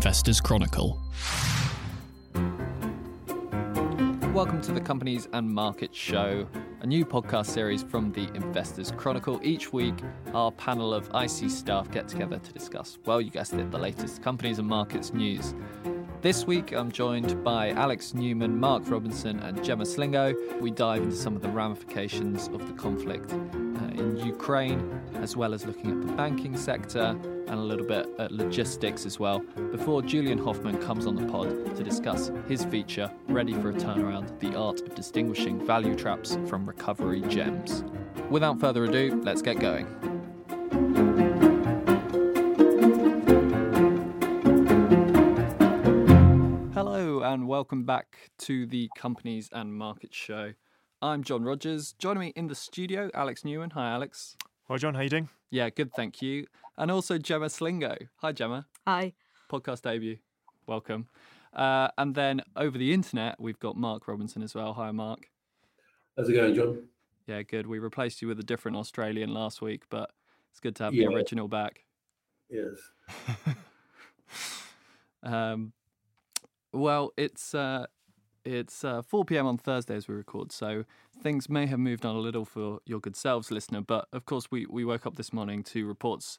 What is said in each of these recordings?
Investors Chronicle. Welcome to the Companies and Markets Show, a new podcast series from the Investors Chronicle. Each week, our panel of IC staff get together to discuss, well, you guessed it, the latest companies and markets news. This week, I'm joined by Alex Newman, Mark Robinson, and Gemma Slingo. We dive into some of the ramifications of the conflict uh, in Ukraine, as well as looking at the banking sector and a little bit at logistics as well, before Julian Hofmann comes on the pod to discuss his feature, Ready for a Turnaround The Art of Distinguishing Value Traps from Recovery Gems. Without further ado, let's get going. And welcome back to the Companies and Markets Show. I'm John Rogers. Joining me in the studio, Alex Newman. Hi, Alex. Hi, John. How you doing? Yeah, good, thank you. And also Gemma Slingo. Hi, Gemma. Hi. Podcast debut. Welcome. Uh, and then over the internet, we've got Mark Robinson as well. Hi, Mark. How's it going, John? Yeah, good. We replaced you with a different Australian last week, but it's good to have Yeah. the original back. Yes. Um, well, it's uh, it's uh, 4 p.m. on Thursday as we record, so things may have moved on a little for your good selves, listener. But of course, we we woke up this morning to reports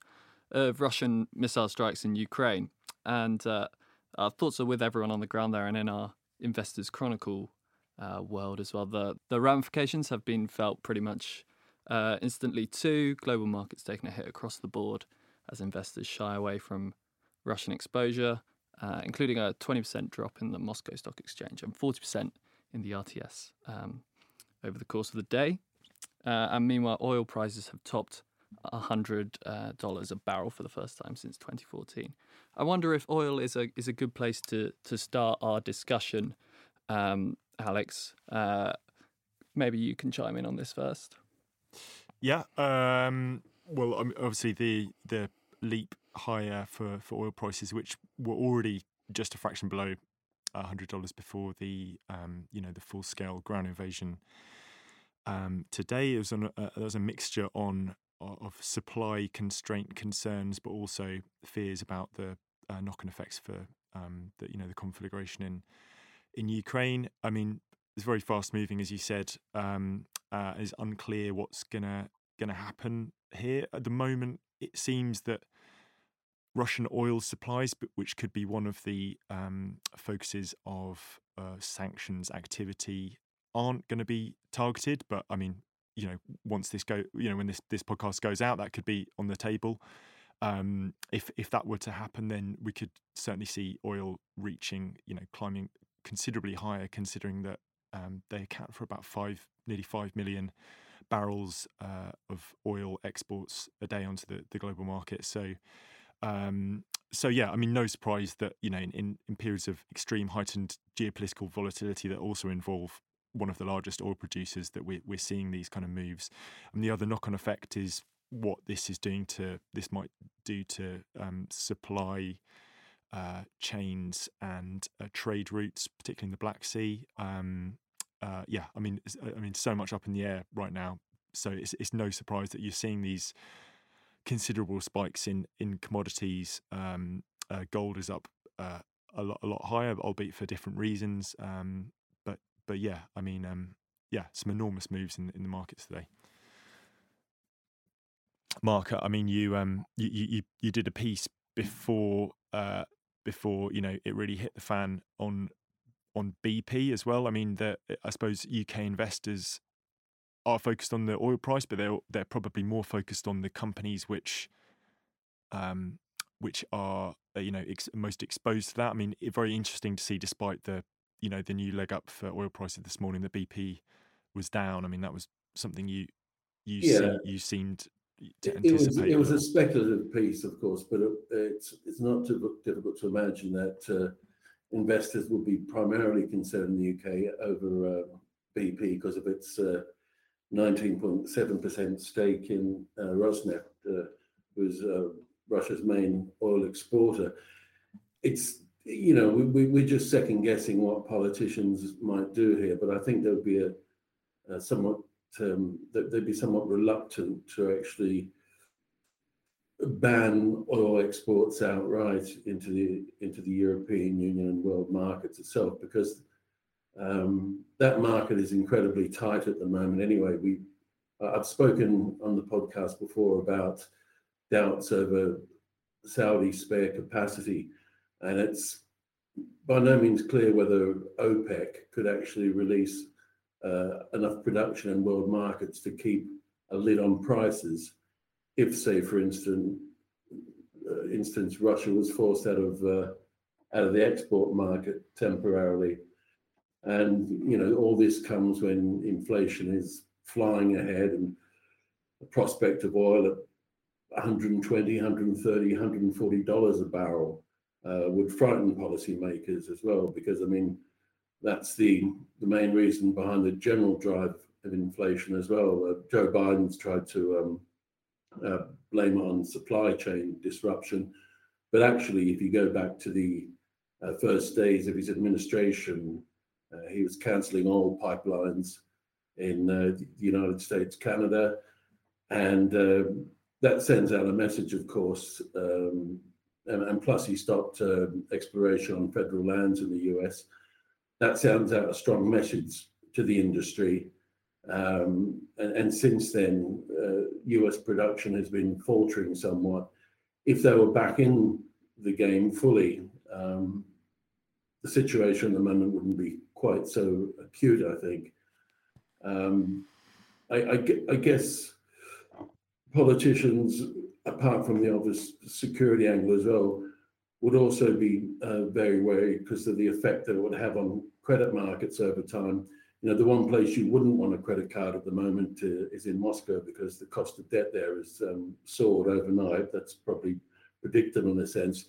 of Russian missile strikes in Ukraine, and uh, our thoughts are with everyone on the ground there and in our Investors Chronicle uh, world as well. The the ramifications have been felt pretty much uh, instantly too. Global markets taking a hit across the board as investors shy away from Russian exposure uh, including a 20% drop in the Moscow Stock Exchange and 40% in the RTS um, over the course of the day. Uh, and meanwhile, oil prices have topped $100 uh, a barrel for the first time since 2014. I wonder if oil is a is a good place to to start our discussion, um, Alex. Uh, maybe you can chime in on this first. Yeah. Um, well, obviously the the leap higher for, for oil prices, which were already just a fraction below hundred dollars before the um, you know the full scale ground invasion. Um, today, it was an, uh, there was a mixture on of supply constraint concerns, but also fears about the uh, knock on effects for um, the you know the conflagration in in Ukraine. I mean, it's very fast moving, as you said. Um, uh, it's unclear what's gonna gonna happen here at the moment. It seems that Russian oil supplies, but which could be one of the um, focuses of uh, sanctions activity, aren't going to be targeted. But I mean, you know, once this go, you know, when this this podcast goes out, that could be on the table. Um, if if that were to happen, then we could certainly see oil reaching, you know, climbing considerably higher, considering that um, they account for about five, nearly five million barrels uh, of oil exports a day onto the, the global market. So um, so yeah, I mean, no surprise that you know in, in, periods of extreme heightened geopolitical volatility that also involve one of the largest oil producers that we're we're seeing these kind of moves. And the other knock-on effect is what this is doing to this might do to um, supply uh, chains and uh, trade routes, particularly in the Black Sea. Um, uh, yeah, I mean, I mean, so much up in the air right now. So it's it's no surprise that you're seeing these considerable spikes in in commodities. Um, uh, gold is up uh, a lot a lot higher, albeit for different reasons. Um, but but yeah, I mean, um, yeah, some enormous moves in in the markets today. Mark, I mean, you um you you you did a piece before uh before you know it really hit the fan on on BP as well. I mean, the I suppose UK investors are focused on the oil price, but they're they're probably more focused on the companies which, um, which are uh, you know ex- most exposed to that. I mean, it, very interesting to see, despite the you know the new leg up for oil prices this morning, the BP was down. I mean, that was something you you Yeah. see, you seemed to It, it was anticipate. it was a speculative piece, of course, but it, it's it's not too difficult to imagine that uh, investors would be primarily concerned in the UK over uh, BP because of its uh, 19.7% stake in uh, Rosneft, uh, who's uh, Russia's main oil exporter. It's you know we, we we're just second guessing what politicians might do here, but I think there would be a, somewhat um, they'd be somewhat reluctant to actually ban oil exports outright into the into the European Union and world markets itself because um, that market is incredibly tight at the moment. Anyway, we I've spoken on the podcast before about doubts over Saudi spare capacity, and it's by no means clear whether OPEC could actually release uh, enough production in world markets to keep a lid on prices if, say, for instance, uh, instance, Russia was forced out of uh, out of the export market temporarily, and you know all this comes when inflation is flying ahead and the prospect of oil at 120, 130, 140 dollars a barrel uh, would frighten policymakers as well, because I mean that's the the main reason behind the general drive of inflation as well. Uh, Joe Biden's tried to um, uh, blame on supply chain disruption. But actually, if you go back to the uh, first days of his administration, uh, he was cancelling all pipelines in uh, the United States, Canada, and um, that sends out a message, of course. Um, and, and, plus, he stopped um, exploration on federal lands in the US. That sends out a strong message to the industry um, and, and, since then, uh, US production has been faltering somewhat. If they were back in the game fully, um, the situation at the moment wouldn't be quite so acute, I think. Um, I, I, I, guess politicians, apart from the obvious security angle as well, would also be uh, very wary because of the effect that it would have on credit markets over time you know, the one place you wouldn't want a credit card at the moment uh, is in Moscow because the cost of debt there is um, soared overnight. That's probably predictable in a sense.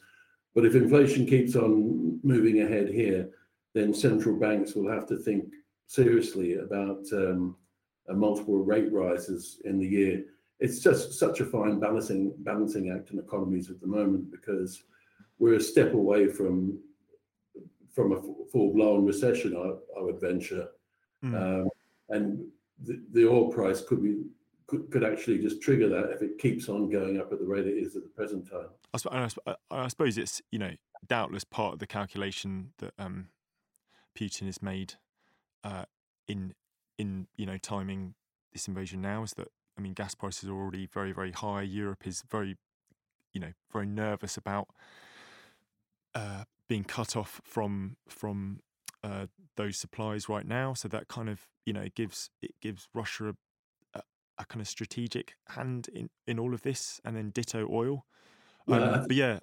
But if inflation keeps on moving ahead here, then central banks will have to think seriously about um, multiple rate rises in the year. It's just such a fine balancing balancing act in economies at the moment because we're a step away from from a full blown recession. I, I would venture. Mm. Um, and the, the oil price could be could, could actually just trigger that if it keeps on going up at the rate it is at the present time. I, I, I suppose it's you know doubtless part of the calculation that um, Putin has made uh, in in you know timing this invasion now is that I mean gas prices are already very very high. Europe is very you know very nervous about uh, being cut off from from uh, those supplies right now. So that kind of you know gives it gives Russia a, a, a kind of strategic hand in in all of this, and then ditto oil. Um, but yeah.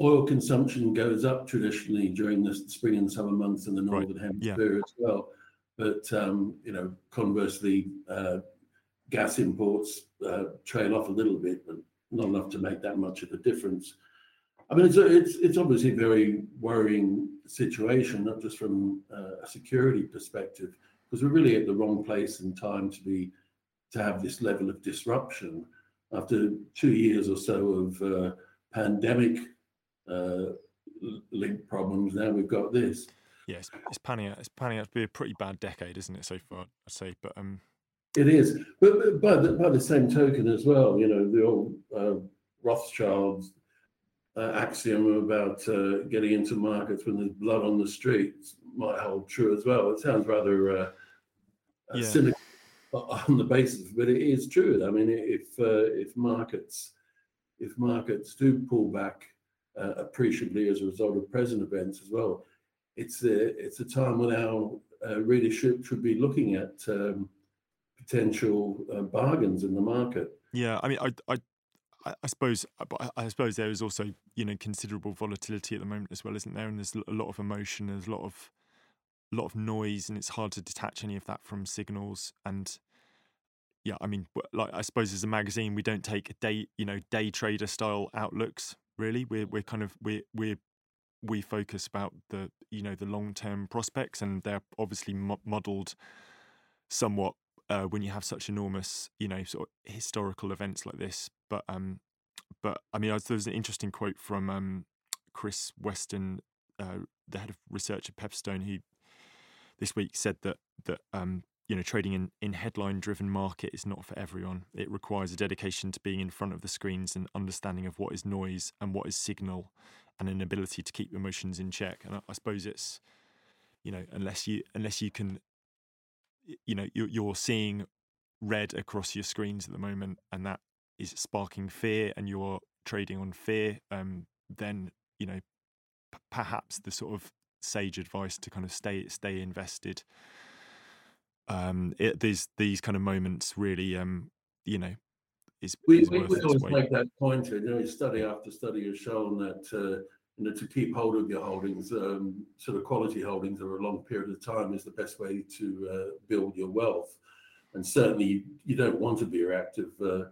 Oil consumption goes up traditionally during the spring and summer months in the northern right. hemisphere yeah. as well. But um, you know, conversely, uh, gas imports uh, trail off a little bit, but not enough to make that much of a difference. I mean, it's it's it's obviously a very worrying situation, not just from uh, a security perspective, because we're really at the wrong place and time to be to have this level of disruption after two years or so of uh, pandemic uh, linked problems. Now we've got this. Yes, it's panning out. It's panning out to be a pretty bad decade, isn't it, so far? I'd say, but um, it is. But, but by the, by the same token as well, you know, the old uh, Rothschilds uh, axiom about uh, getting into markets when there's blood on the streets might hold true as well. It sounds rather uh, uh yeah. cynical on the basis, but it is true. I mean, if uh, if markets if markets do pull back uh, appreciably as a result of present events as well, it's a it's a time when our readership should be looking at um, potential bargains in the market. Yeah, I mean, I, I I, suppose, uh, I, suppose there is also you know considerable volatility at the moment as well, isn't there? And there's a lot of emotion, there's a lot of a lot of noise, and it's hard to detach any of that from signals. And yeah, I mean, like I suppose as a magazine, we don't take day you know day trader style outlooks. Really, we're we're kind of we're we're we focus about the you know the long term prospects, and they're obviously mo- modelled somewhat uh, when you have such enormous, you know, sort of historical events like this. But um, but I mean, there was an interesting quote from um, Chris Weston, uh, the head of research at Pepperstone, who this week said that that um, you know, trading in, in headline driven market is not for everyone. It requires a dedication to being in front of the screens and understanding of what is noise and what is signal and an ability to keep emotions in check. And I, I suppose it's, you know, unless you unless you can, you know, you're, you're seeing red across your screens at the moment, and that is sparking fear, and you're trading on fear, um, then you know, p- perhaps the sort of sage advice to kind of stay stay invested. Um, it, these these kind of moments really, um, you know, is, we, is we, always weight. make that point. You know, study after study has shown that uh, you know to keep hold of your holdings, um, sort of quality holdings over a long period of time, is the best way to uh, build your wealth. And certainly, you don't want to be reactive uh,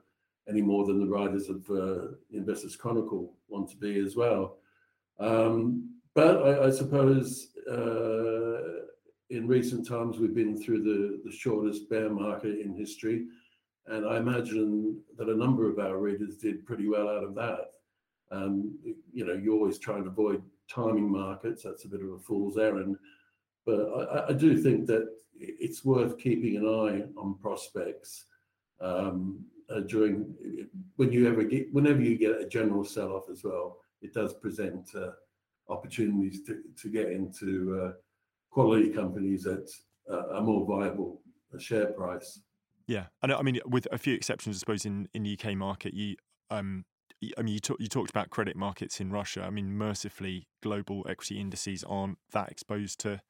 any more than the writers of uh, Investors Chronicle want to be as well. Um, but I, I suppose uh, in recent times we've been through the, the shortest bear market in history. And I imagine that a number of our readers did pretty well out of that. Um, you know, you always try and avoid timing markets. That's a bit of a fool's errand. But I, I do think that it's worth keeping an eye on prospects um, uh, during when you ever get whenever you get a general sell-off as well. It does present uh, opportunities to, to get into uh, quality companies at a more viable share price. Yeah, and I mean, with a few exceptions, I suppose in in the UK market, you um, I mean, you you talked about credit markets in Russia. I mean, mercifully, global equity indices aren't that exposed to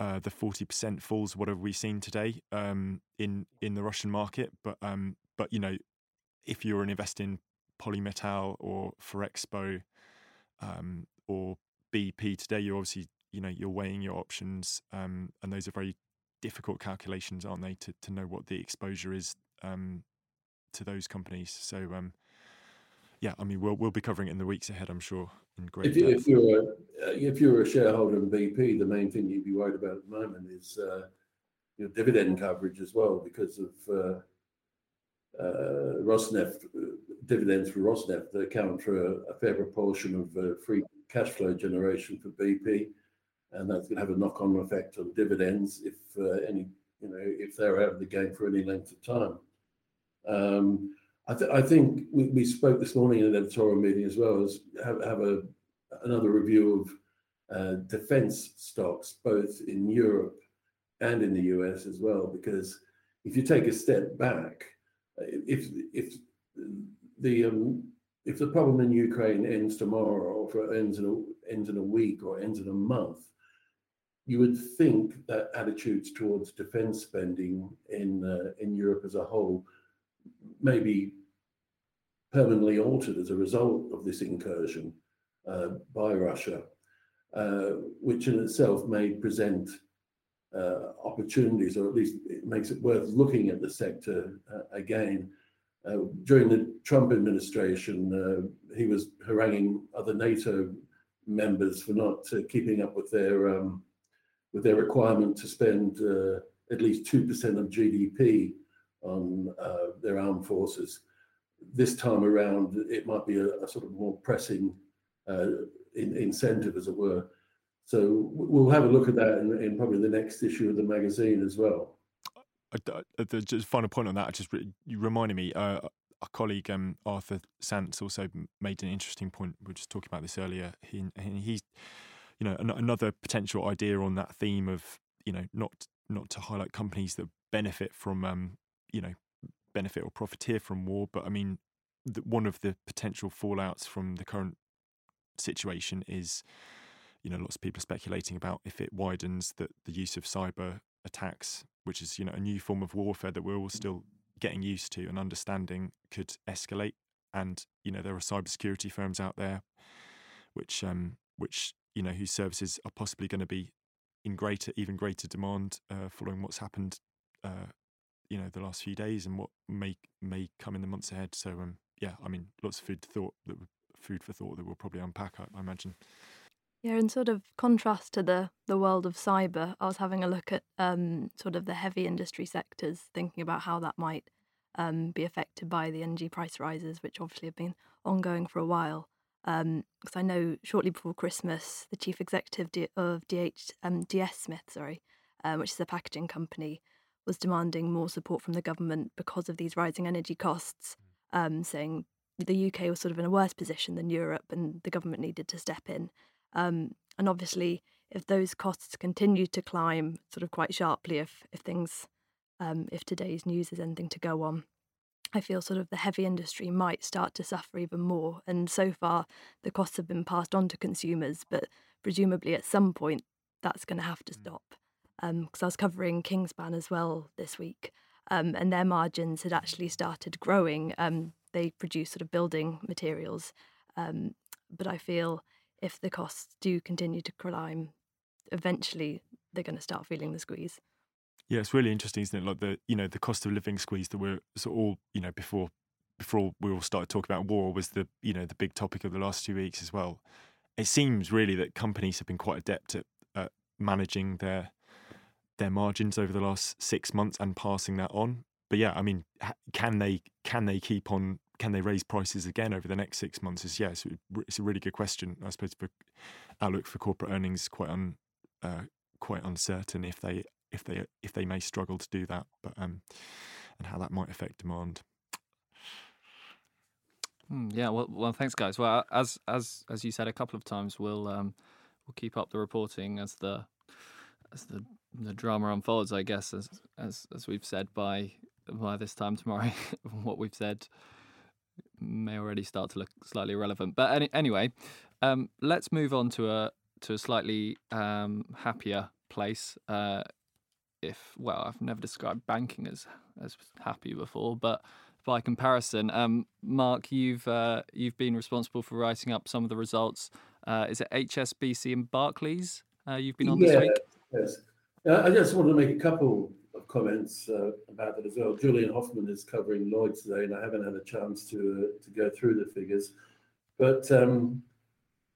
uh, the forty percent falls whatever we've seen today um, in in the Russian market. But um, but you know, if you're an investor in Polymetal or Ferrexpo um, or BP today, you're obviously you know you're weighing your options, um, and those are very difficult calculations, aren't they, to to know what the exposure is um, to those companies. So um, yeah, I mean we'll we'll be covering it in the weeks ahead, I'm sure, in great If, you, if you're a uh, if you're a shareholder in BP, the main thing you'd be worried about at the moment is uh, your dividend coverage as well, because of uh, uh, Rosneft uh, dividends for Rosneft that account for a, a fair proportion of uh, free cash flow generation for BP, and that's going to have a knock-on effect on dividends if uh, any you know if they're out of the game for any length of time. Um, I, th- I think we, we spoke this morning in an editorial meeting as well as have, have a another review of uh, defense stocks both in Europe and in the US as well because if you take a step back if if the um, if the problem in Ukraine ends tomorrow or ends in a, ends in a week or ends in a month you would think that attitudes towards defense spending in uh, in Europe as a whole may be permanently altered as a result of this incursion uh, by Russia, uh, which in itself may present uh, opportunities, or at least it makes it worth looking at the sector uh, again. Uh, during the Trump administration, he was haranguing other NATO members for not keeping up with their um, with their requirement to spend at least two percent of GDP on their armed forces this time around, it might be a, a sort of more pressing uh, in, incentive, as it were. So we'll have a look at that in, in probably the next issue of the magazine as well. Uh, the just final point on that, just you reminded me. Uh, a colleague, um, Arthur Sants, also made an interesting point. We were just talking about this earlier. He, he's, you know, an, another potential idea on that theme of, you know, not not to highlight companies that benefit from, um, you know, benefit or profiteer from war. But I mean, the, one of the potential fallouts from the current situation is, you know, lots of people are speculating about if it widens that the use of cyber attacks, which is you know a new form of warfare that we're all still getting used to and understanding, could escalate. And you know, there are cybersecurity firms out there, which um, which you know whose services are possibly going to be in greater, even greater demand uh, following what's happened uh, you know the last few days and what may may come in the months ahead. So um, yeah, I mean, lots of food thought that food for thought that we'll probably unpack. I, I imagine. Yeah, in sort of contrast to the the world of cyber, I was having a look at um, sort of the heavy industry sectors, thinking about how that might um, be affected by the energy price rises, which obviously have been ongoing for a while. Because um, I know shortly before Christmas, the chief executive of DH, um, DS Smith, sorry, um, which is a packaging company, was demanding more support from the government because of these rising energy costs, um, saying the UK was sort of in a worse position than Europe and the government needed to step in. Um, and obviously, if those costs continue to climb sort of quite sharply, if if things, um, if today's news is anything to go on, I feel sort of the heavy industry might start to suffer even more. And so far, the costs have been passed on to consumers, but presumably at some point that's going to have to mm. stop. Because um, I was covering Kingspan as well this week, um, and their margins had actually started growing. Um, they produce sort of building materials, um, but I feel if the costs do continue to climb, eventually they're going to start feeling the squeeze. Yeah, it's really interesting, isn't it? Like the you know the cost of living squeeze that we're sort of all you know before before we all started talking about war was the you know the big topic of the last two weeks as well. It seems really that companies have been quite adept at, at managing their their margins over the last six months and passing that on. But yeah, I mean, can they can they keep on? Can they raise prices again over the next six months? Is yes, it's a really good question. I suppose for outlook for corporate earnings quite un, uh, quite uncertain if they if they if they may struggle to do that, but um, and how that might affect demand. Hmm, yeah, well, well, thanks, guys. Well, as as as you said a couple of times, we'll um, we'll keep up the reporting as the as the the drama unfolds. I guess as as as we've said by by this time tomorrow, what we've said may already start to look slightly irrelevant. But any, anyway, um, let's move on to a to a slightly um, happier place. Uh, if well, I've never described banking as as happy before, but by comparison, um, Mark, you've uh, you've been responsible for writing up some of the results. Uh, is it HSBC and Barclays? Uh, you've been on yeah, this week. Yes, uh, I just wanted to make a couple of comments uh, about that as well. Julian Hofmann is covering Lloyds today, and I haven't had a chance to uh, to go through the figures, but um,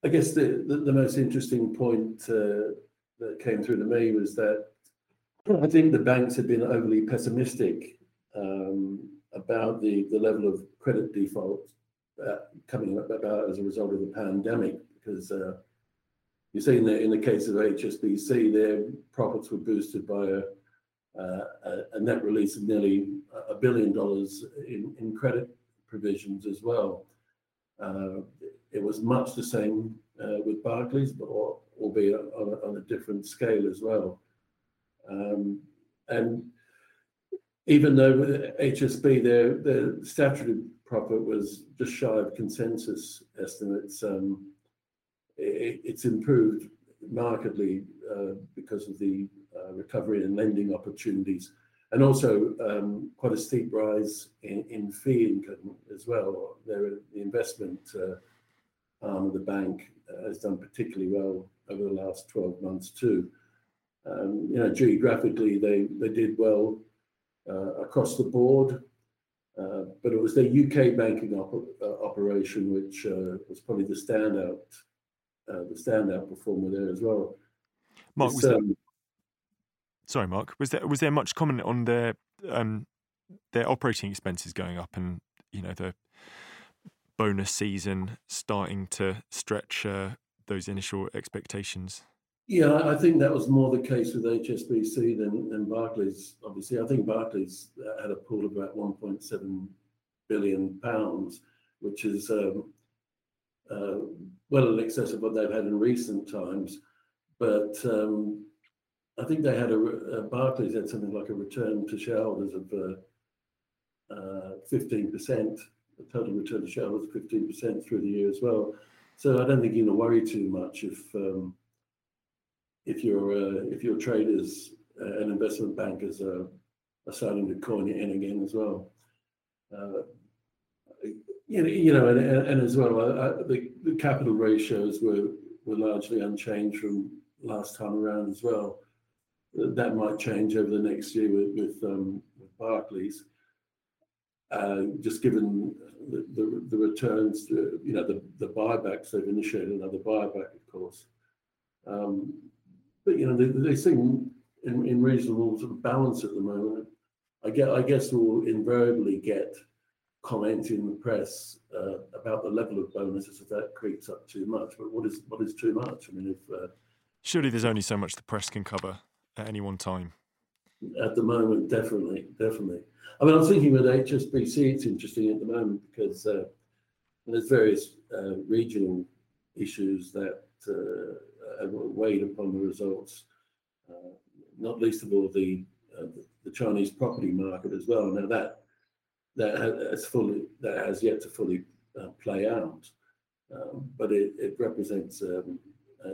I guess the, the, the most interesting point that came through to me was that I think the banks have been overly pessimistic um, about the, the level of credit default uh, coming about as a result of the pandemic, because uh, you see in the in the case of HSBC, their profits were boosted by a, uh, a net release of nearly a billion dollars in, in credit provisions as well. Uh, it was much the same uh, with Barclays, but albeit on a, on a different scale as well. Um, and even though HSB, their, their statutory profit was just shy of consensus estimates, um, it, it's improved markedly uh, because of the uh, recovery and lending opportunities, and also um, quite a steep rise in, in fee income as well. Their, the investment uh, arm of the bank has done particularly well over the last 12 months too. Um, you know, geographically, they, they did well uh, across the board, uh, but it was their UK banking op- uh, operation which was probably the standout, the standout performer there as well. Mark, was um, there, sorry, Mark, was there was there much comment on their um, their operating expenses going up and you know the bonus season starting to stretch uh, those initial expectations? Yeah, I think that was more the case with HSBC than, than Barclays. Obviously, I think Barclays uh, had a pool of about 1.7 billion pounds, which is um, uh, well in excess of what they've had in recent times. But um, I think they had a, Barclays had something like a return to shareholders of uh, uh, 15%, the total return to shareholders 15% through the year as well. So I don't think you need to worry too much if um, if your uh, if your traders uh, and investment bankers are, are starting to coin it in again as well. Uh, you know, you know, and, and as well, uh, the, the capital ratios were were largely unchanged from last time around as well. That might change over the next year with with, um, with Barclays. Uh, just given the, the, the returns, to, you know, the, the buybacks, they've initiated another buyback, of course. Um, you know they, they seem in, in reasonable sort of balance at the moment. I get I guess we'll invariably get comments in the press uh, about the level of bonuses if that creeps up too much. But what is what is too much? I mean, if uh, surely there's only so much the press can cover at any one time. At the moment, definitely, definitely. I mean, I'm thinking with HSBC, it's interesting at the moment because uh, there's various uh, regional issues that uh, weighed upon the results, uh, not least of all the, uh, the Chinese property market as well. Now that has yet to fully uh, play out, um, but it, represents um,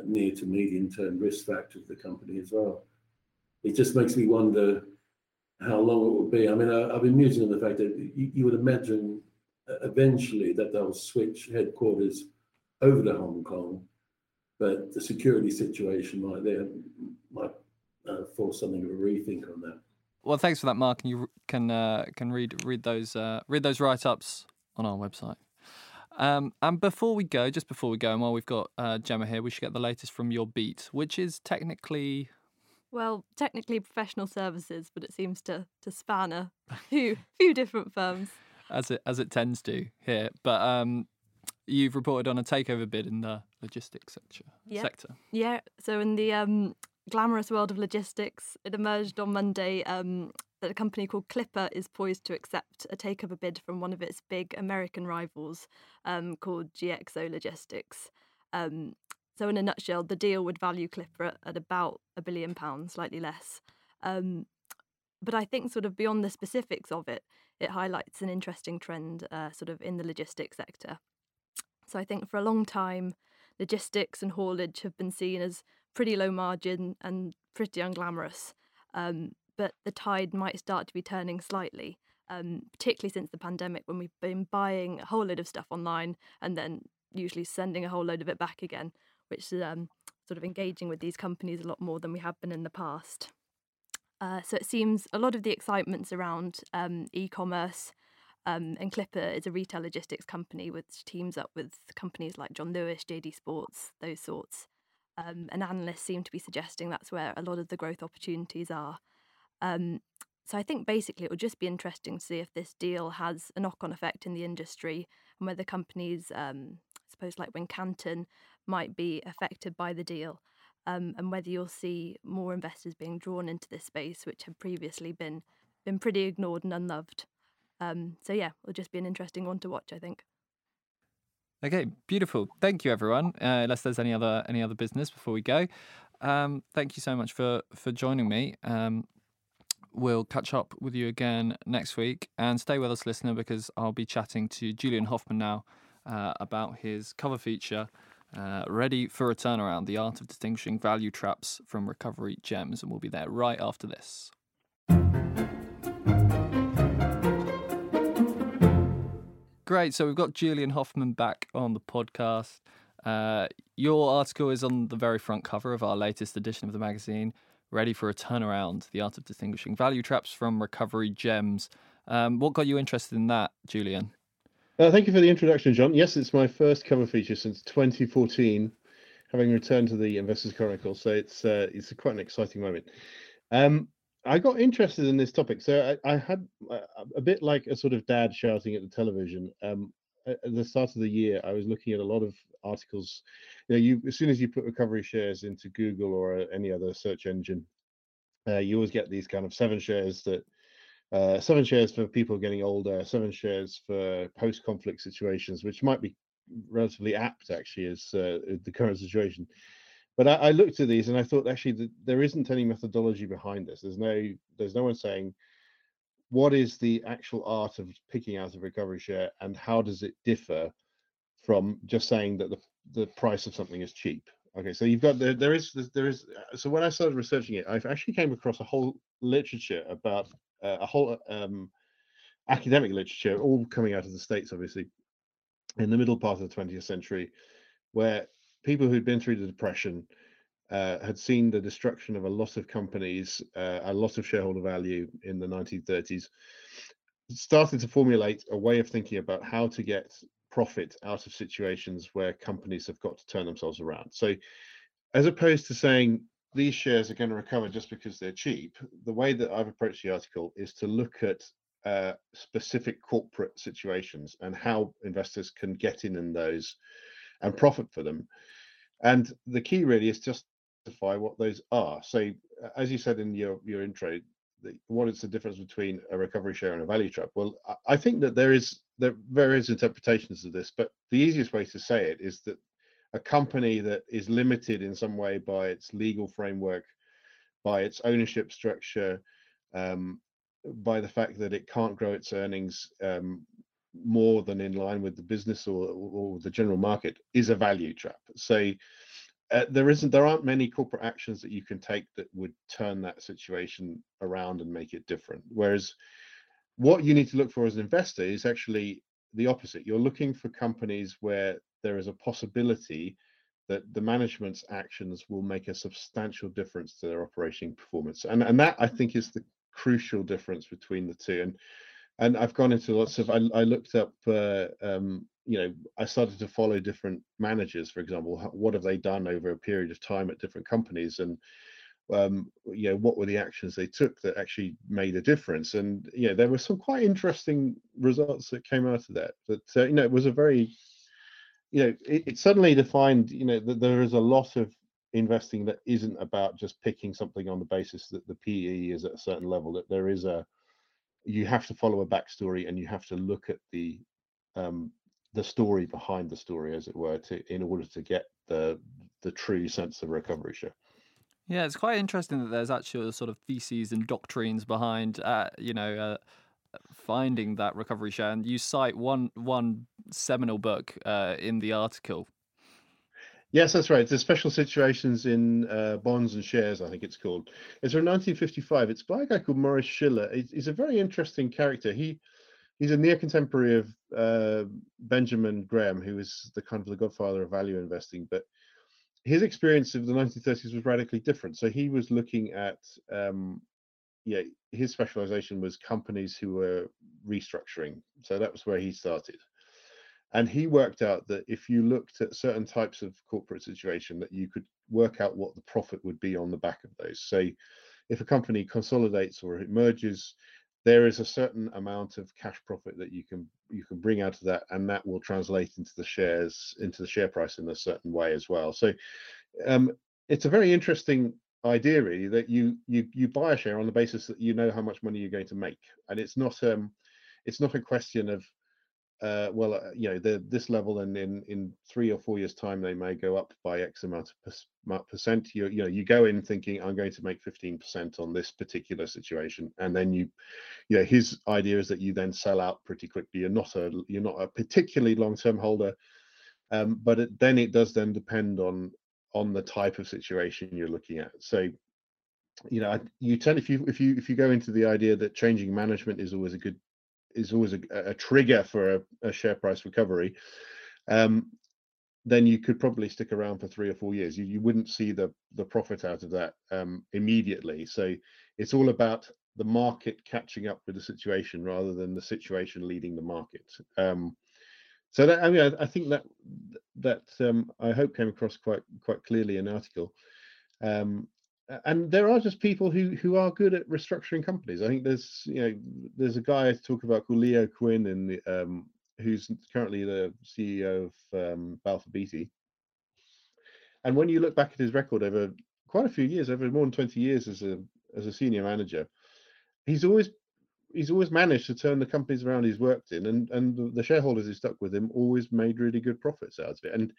near to medium term risk factor of the company as well. It just makes me wonder how long it will be. I mean, I, have been musing on the fact that you, would imagine eventually that they'll switch headquarters over to Hong Kong, but the security situation might there might uh, force something of a rethink on that. Well, thanks for that, Mark. And you can uh, can read read those uh, read those write ups on our website. Um, and before we go, just before we go, and while we've got uh, Gemma here, we should get the latest from your beat, which is technically well, technically professional services, but it seems to to span a few few different firms. As it as it tends to here, but um, you've reported on a takeover bid in the logistics sector. Yeah. Sector. Yeah. So in the um, glamorous world of logistics, it emerged on Monday um, that a company called Clipper is poised to accept a takeover bid from one of its big American rivals um, called GXO Logistics. Um, so, in a nutshell, the deal would value Clipper at about a billion pounds, slightly less. Um, but I think, sort of beyond the specifics of it, it highlights an interesting trend, uh, sort of in the logistics sector. So, I think for a long time, logistics and haulage have been seen as pretty low margin and pretty unglamorous. Um, but the tide might start to be turning slightly, um, particularly since the pandemic, when we've been buying a whole load of stuff online and then usually sending a whole load of it back again, which is um, sort of engaging with these companies a lot more than we have been in the past. Uh, so it seems a lot of the excitement's around um, e-commerce, um, and Clipper is a retail logistics company which teams up with companies like John Lewis, JD Sports, those sorts. Um, and analysts seem to be suggesting that's where a lot of the growth opportunities are. Um, so I think basically it will just be interesting to see if this deal has a knock-on effect in the industry and whether companies, um, I suppose like Wincanton, might be affected by the deal, um, and whether you'll see more investors being drawn into this space, which have previously been been pretty ignored and unloved. Um, so yeah, it'll just be an interesting one to watch, I think. Okay, beautiful. Thank you, everyone. Uh, unless there's any other any other business before we go, um, thank you so much for for joining me. Um, we'll catch up with you again next week, and stay with us, listener, because I'll be chatting to Julian Hofmann now uh, about his cover feature uh, ready for a turnaround, the art of distinguishing value traps from recovery gems, and we'll be there right after this. Great, so we've got Julian Hofmann back on the podcast. Uh, your article is on the very front cover of our latest edition of the magazine. Ready for a turnaround, the art of distinguishing value traps from recovery gems. Um, what got you interested in that, Julian? Uh, thank you for the introduction, John. Yes, it's my first cover feature since 2014, having returned to the Investors Chronicle. So it's uh, it's quite an exciting moment. Um, I got interested in this topic. So I, I, had uh, a bit like a sort of dad shouting at the television. Um, at the start of the year, I was looking at a lot of articles. You know, you as soon as you put recovery shares into Google or uh, any other search engine, uh, you always get these kind of seven shares that uh, seven shares for people getting older, seven shares for post-conflict situations, which might be relatively apt actually as uh, the current situation. But I, I, looked at these and I thought actually there isn't any methodology behind this. There's no there's no one saying what is the actual art of picking out a recovery share and how does it differ from just saying that the the price of something is cheap. Okay, so you've got there there is there is so when I started researching it, I've actually came across a whole literature about uh, a whole um, academic literature, all coming out of the states, obviously, in the middle part of the 20th century, where people who'd been through the depression uh, had seen the destruction of a lot of companies, uh, a lot of shareholder value in the 1930s, started to formulate a way of thinking about how to get profit out of situations where companies have got to turn themselves around. So, as opposed to saying these shares are going to recover just because they're cheap. The way that I've approached the article is to look at uh, specific corporate situations and how investors can get in in those and profit for them. And the key really is just to justify what those are. So, as you said in your your intro, what is the difference between a recovery share and a value trap? Well, I think that there is there are various interpretations of this, but the easiest way to say it is that a company that is limited in some way by its legal framework, by its ownership structure, um, by the fact that it can't grow its earnings um, more than in line with the business or, or the general market is a value trap. So uh, there isn't there aren't many corporate actions that you can take that would turn that situation around and make it different. Whereas what you need to look for as an investor is actually the opposite. You're looking for companies where there is a possibility that the management's actions will make a substantial difference to their operating performance. And and that I think is the crucial difference between the two. And and I've gone into lots of I, I looked up uh, um, you know I started to follow different managers, for example, what have they done over a period of time at different companies and um, you know what were the actions they took that actually made a difference? And you know there were some quite interesting results that came out of that that uh, you know it was a very you know it, it suddenly defined you know that there is a lot of investing that isn't about just picking something on the basis that the PE is at a certain level that there is a you have to follow a backstory and you have to look at the um, the story behind the story as it were to in order to get the the true sense of recovery share yeah, it's quite interesting that there's actual sort of theses and doctrines behind, uh, you know, uh, finding that recovery share. And you cite one one seminal book uh, in the article. Yes, that's right. The special situations in uh, bonds and shares, I think it's called. It's from 1955. It's by a guy called Morris Shiller. He's a very interesting character. He he's a near contemporary of uh, Benjamin Graham, who is the kind of the godfather of value investing, but his experience of the 1930s was radically different. So he was looking at, um, yeah, his specialization was companies who were restructuring. So that was where he started. And he worked out that if you looked at certain types of corporate situation, that you could work out what the profit would be on the back of those. So if a company consolidates or it merges, there is a certain amount of cash profit that you can you can bring out of that and that will translate into the shares into the share price in a certain way as well so um, it's a very interesting idea really that you you you buy a share on the basis that you know how much money you're going to make and it's not um it's not a question of uh, well, uh, you know, the, this level, and in in three or four years' time, they may go up by X amount of percent. You you know, you go in thinking I'm going to make 15% on this particular situation, and then you, you know, his idea is that you then sell out pretty quickly. You're not a you're not a particularly long-term holder, um, but it, then it does then depend on on the type of situation you're looking at. So, you know, you tend if you if you if you go into the idea that changing management is always a good is always a, a trigger for a, a, share price recovery, um, then you could probably stick around for three or four years. You, you wouldn't see the the profit out of that um, immediately. So it's all about the market catching up with the situation rather than the situation leading the market. Um, so that I mean, I, I think that that um, I hope came across quite quite clearly in article. Um, and there are just people who who are good at restructuring companies. I think there's you know there's a guy I talk about called Leo Quinn in the, um, who's currently the CEO of um, Balfour Beatty. And when you look back at his record over quite a few years, over more than twenty years as a as a senior manager, he's always he's always managed to turn the companies around he's worked in, and and the shareholders who stuck with him always made really good profits out of it. And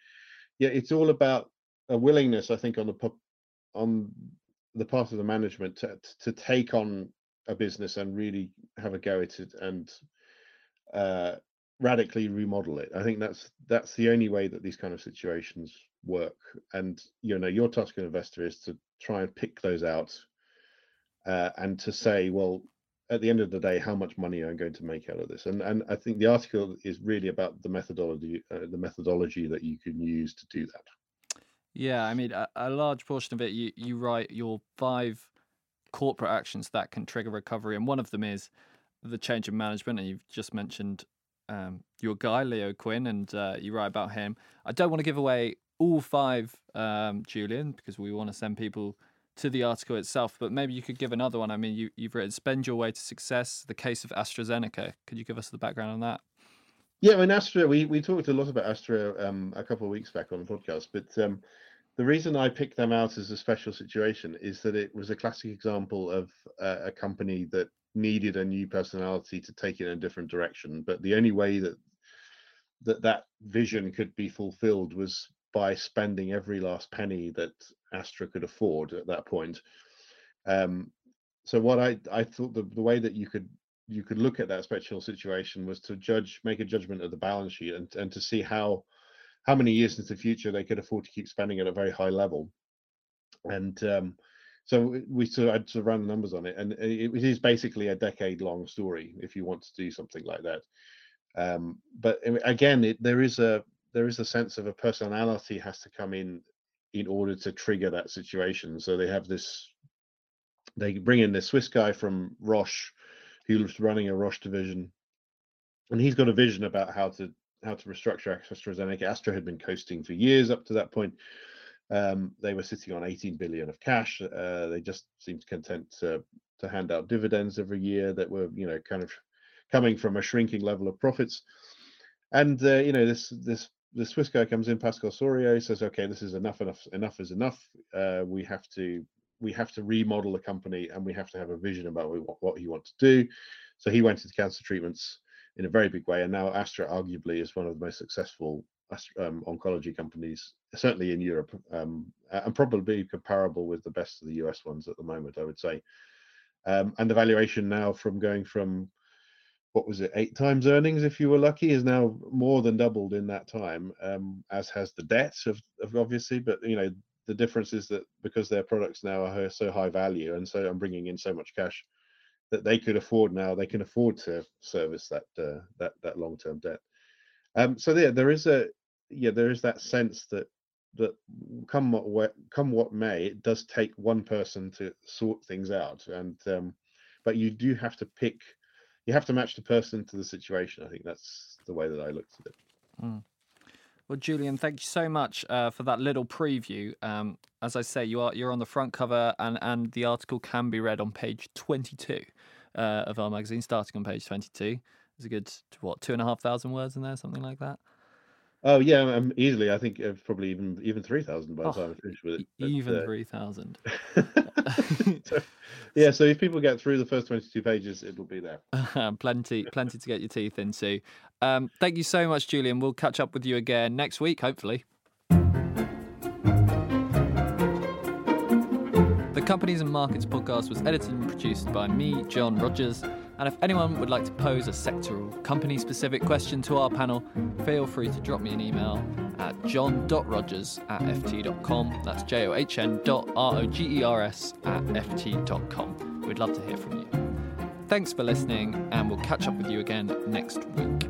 yeah, it's all about a willingness, I think, on the on the part of the management to to take on a business and really have a go at it and uh, radically remodel it. I think that's that's the only way that these kind of situations work. And you know, your task as an investor is to try and pick those out uh, and to say, well, at the end of the day, how much money am I going to make out of this? And and I think the article is really about the methodology, uh, the methodology that you can use to do that. Yeah, I mean, a, a, large portion of it, you, you write your five corporate actions that can trigger recovery, and one of them is the change of management. And you've just mentioned um, your guy, Leo Quinn, and uh, you write about him. I don't want to give away all five, um, Julian, because we want to send people to the article itself, but maybe you could give another one. I mean, you, you've written Spend Your Way to Success, the case of AstraZeneca. Could you give us the background on that? Yeah, I mean, Astra, we, we talked a lot about Astra um, a couple of weeks back on the podcast, but um, the reason I picked them out as a special situation is that it was a classic example of uh, a company that needed a new personality to take it in a different direction. But the only way that that that vision could be fulfilled was by spending every last penny that Astra could afford at that point. Um, so what I I thought the, the way that you could you could look at that special situation was to judge make a judgment of the balance sheet and, and to see how how many years into the future they could afford to keep spending at a very high level. And um, so we sort of run the numbers on it. And it, it is basically a decade long story if you want to do something like that. Um, but again it, there is a there is a sense of a personality has to come in in order to trigger that situation. So they have this they bring in this swiss guy from roche who's running a roche division and he's got a vision about how to how to restructure AstraZeneca. Astra had been coasting for years up to that point. Um, they were sitting on 18 billion of cash. Uh, they just seemed content to, to hand out dividends every year that were, you know, kind of coming from a shrinking level of profits. And uh, you know, this this the Swiss guy comes in, Pascal Soriot, says, "Okay, this is enough. Enough. Enough is enough. Uh, we have to we have to remodel the company, and we have to have a vision about what, what you want to do." So he went into cancer treatments in a very big way. And now Astra arguably is one of the most successful um, oncology companies, certainly in Europe, um, and probably comparable with the best of the US ones at the moment, I would say. Um, and the valuation now from going from what was it, eight times earnings if you were lucky, is now more than doubled in that time, um, as has the debt of, of obviously. But you know, the difference is that because their products now are so high value, and so I'm bringing in so much cash that they could afford now. They can afford to service that uh, that that long term debt. Um, so there there is a yeah there is that sense that that come what come what may, it does take one person to sort things out, and um, but you do have to pick, you have to match the person to the situation. I think that's the way that I looked at it. Mm. Well, Julian, thank you so much uh, for that little preview. Um, as I say, you are you're on the front cover, and and the article can be read on page 22 uh, of our magazine, starting on page 22. There's a good what two and a half thousand words in there, something like that. Oh yeah, um, easily. I think it's probably even even three thousand by the oh, time I finish with it. But, even uh, three thousand. so, yeah, so if people get through the first twenty-two pages, it'll be there. plenty, plenty to get your teeth into. Um, thank you so much, Julian. We'll catch up with you again next week, hopefully. The Companies and Markets podcast was edited and produced by me, John Rogers. And if anyone would like to pose a sectoral, company specific question to our panel, feel free to drop me an email at john.rogers at ft.com. That's J O H N dot R O G E R S at ft.com. We'd love to hear from you. Thanks for listening, and we'll catch up with you again next week.